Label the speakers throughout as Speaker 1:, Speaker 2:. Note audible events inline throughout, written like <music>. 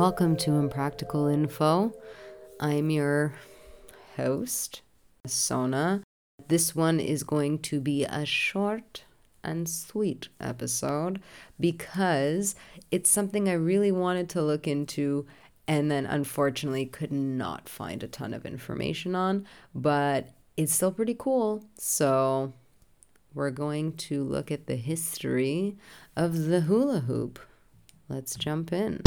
Speaker 1: Welcome to Impractical Info. I'm your host, Sona. This one is going to be a short and sweet episode because it's something I really wanted to look into and then unfortunately could not find a ton of information on, but it's still pretty cool. So we're going to look at the history of the hula hoop. Let's jump in.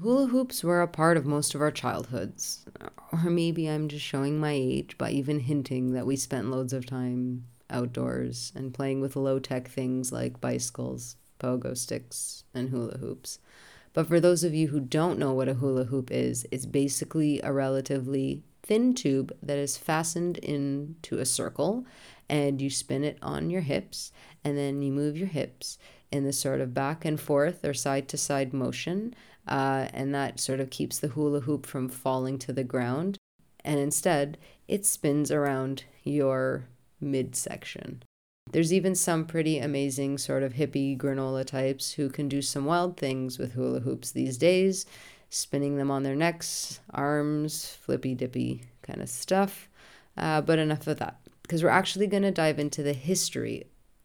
Speaker 1: Hula hoops were a part of most of our childhoods. Or maybe I'm just showing my age by even hinting that we spent loads of time outdoors and playing with low tech things like bicycles, pogo sticks, and hula hoops. But for those of you who don't know what a hula hoop is, it's basically a relatively thin tube that is fastened into a circle and you spin it on your hips and then you move your hips in this sort of back and forth or side to side motion uh, and that sort of keeps the hula hoop from falling to the ground. And instead, it spins around your midsection. There's even some pretty amazing sort of hippie granola types who can do some wild things with hula hoops these days, spinning them on their necks, arms, flippy dippy kind of stuff. Uh, but enough of that, because we're actually going to dive into the history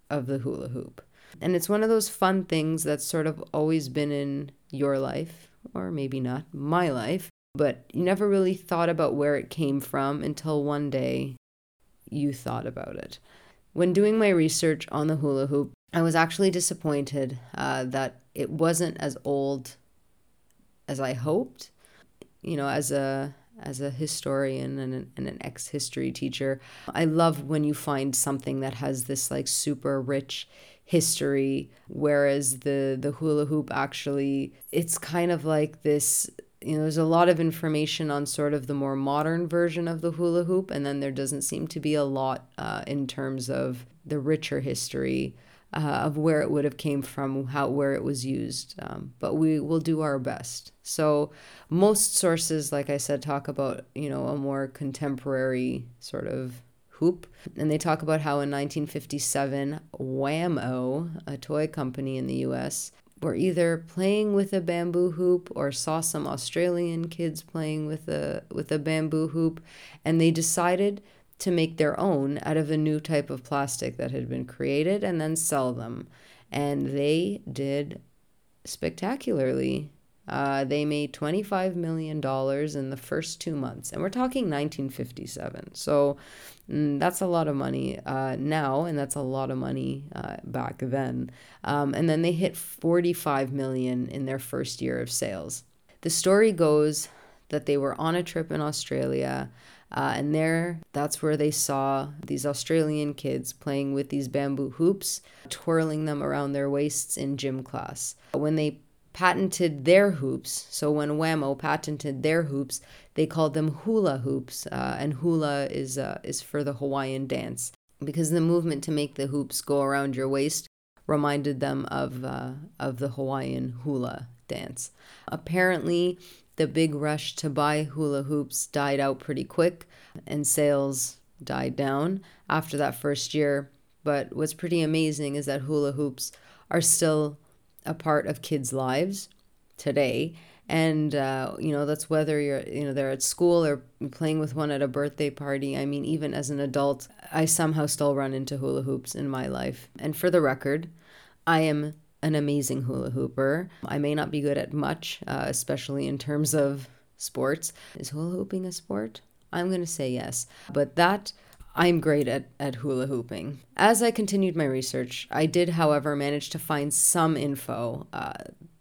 Speaker 1: of the hula hoop. And it's one of those fun things that's sort of always been in your life, or maybe not my life, but you never really thought about where it came from until one day you thought about it. When doing my research on the hula hoop, I was actually disappointed uh, that it wasn't as old as I hoped. You know, as a as a historian and an, and an ex history teacher, I love when you find something that has this like super rich history whereas the the hula hoop actually it's kind of like this you know there's a lot of information on sort of the more modern version of the hula hoop and then there doesn't seem to be a lot uh, in terms of the richer history uh, of where it would have came from how where it was used um, but we will do our best so most sources like i said talk about you know a more contemporary sort of hoop. And they talk about how in 1957, Wham-O, a toy company in the US, were either playing with a bamboo hoop or saw some Australian kids playing with a with a bamboo hoop and they decided to make their own out of a new type of plastic that had been created and then sell them. And they did spectacularly uh, they made $25 million in the first two months. And we're talking 1957. So mm, that's a lot of money uh, now, and that's a lot of money uh, back then. Um, and then they hit 45 million in their first year of sales. The story goes that they were on a trip in Australia. Uh, and there, that's where they saw these Australian kids playing with these bamboo hoops, twirling them around their waists in gym class. When they patented their hoops. So when Wham-O patented their hoops, they called them hula hoops, uh, and hula is uh, is for the Hawaiian dance because the movement to make the hoops go around your waist reminded them of uh, of the Hawaiian hula dance. Apparently, the big rush to buy hula hoops died out pretty quick, and sales died down after that first year. But what's pretty amazing is that hula hoops are still a part of kids' lives today. And, uh, you know, that's whether you're, you know, they're at school or playing with one at a birthday party. I mean, even as an adult, I somehow still run into hula hoops in my life. And for the record, I am an amazing hula hooper. I may not be good at much, uh, especially in terms of sports. Is hula hooping a sport? I'm going to say yes. But that I'm great at, at hula hooping. As I continued my research, I did, however, manage to find some info uh,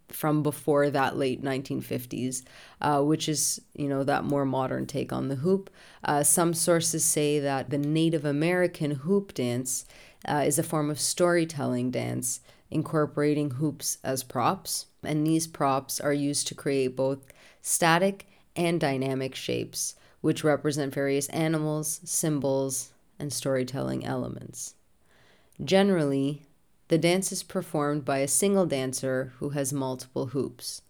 Speaker 1: from before that late 1950s, uh, which is, you know, that more modern take on the hoop. Uh, some sources say that the Native American hoop dance uh, is a form of storytelling dance incorporating hoops as props, and these props are used to create both static and dynamic shapes which represent various animals, symbols, and storytelling elements. Generally, the dance is performed by a single dancer who has multiple hoops.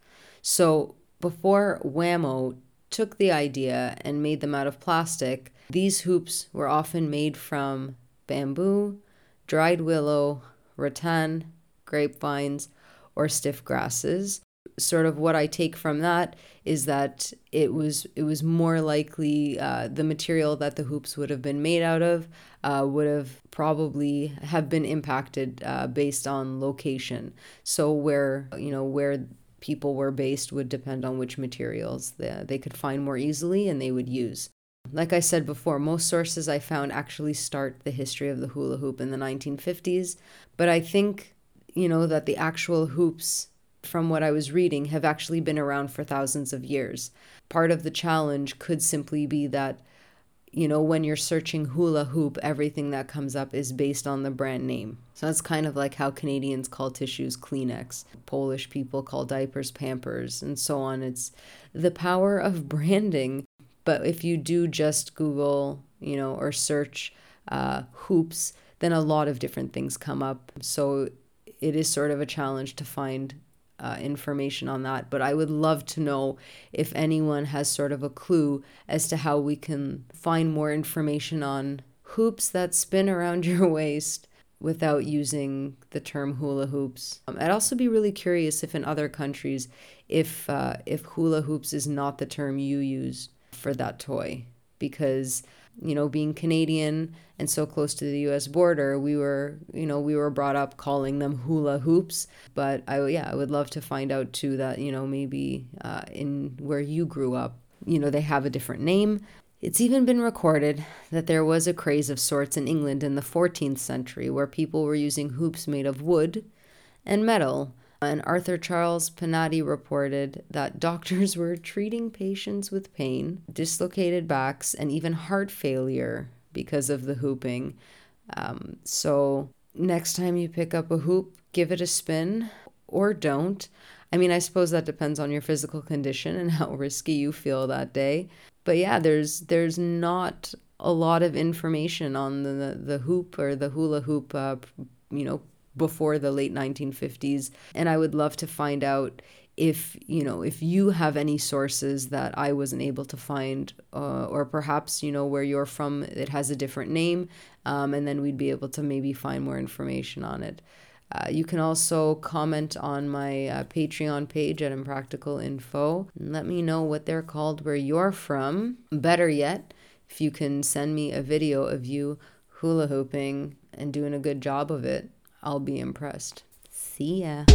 Speaker 1: So, before Wham-O took the idea and made them out of plastic, these hoops were often made from bamboo, dried willow, rattan, grapevines, or stiff grasses. Sort of what I take from that is that it was it was more likely uh, the material that the hoops would have been made out of uh, would have probably have been impacted uh, based on location. So where you know where people were based would depend on which materials they, they could find more easily and they would use. Like I said before, most sources I found actually start the history of the hula hoop in the 1950s, but I think, you know, that the actual hoops, from what I was reading, have actually been around for thousands of years. Part of the challenge could simply be that, you know, when you're searching hula hoop, everything that comes up is based on the brand name. So that's kind of like how Canadians call tissues Kleenex, Polish people call diapers Pampers, and so on. It's the power of <laughs> branding but if you do just Google, you know, or search uh, hoops, then a lot of different things come up. So it is sort of a challenge to find uh, information on that. But I would love to know if anyone has sort of a clue as to how we can find more information on hoops that spin around <laughs> your waist without using the term hula hoops. Um, I'd also be really curious if in other countries, if uh, if hula hoops is not the term you use for that toy because you know being canadian and so close to the us border we were you know we were brought up calling them hula hoops. But i yeah i would love to find out too that you know maybe uh, in where you grew up you know they have a different name. It's even been recorded that there was a craze of sorts in england in the 14th century where people were using hoops made of wood and metal and Arthur Charles Panati reported that doctors were treating patients with pain, dislocated backs, and even heart failure because of the hooping. Um, so, next time you pick up a hoop, give it a spin or don't. I mean, I suppose that depends on your physical condition and how risky you feel that day. But yeah, there's there's not a lot of information on the the, the hoop or the hula hoop, uh, you know, before the late 1950s. And I would love to find out if you know if you have any sources that I wasn't able to find, uh, or perhaps you know where you're from, it has a different name, um, and then we'd be able to maybe find more information on it. Uh, you can also comment on my uh, Patreon page at Impractical Info and let me know what they're called where you're from. Better yet, if you can send me a video of you hula hooping and doing a good job of it, I'll be impressed. See ya.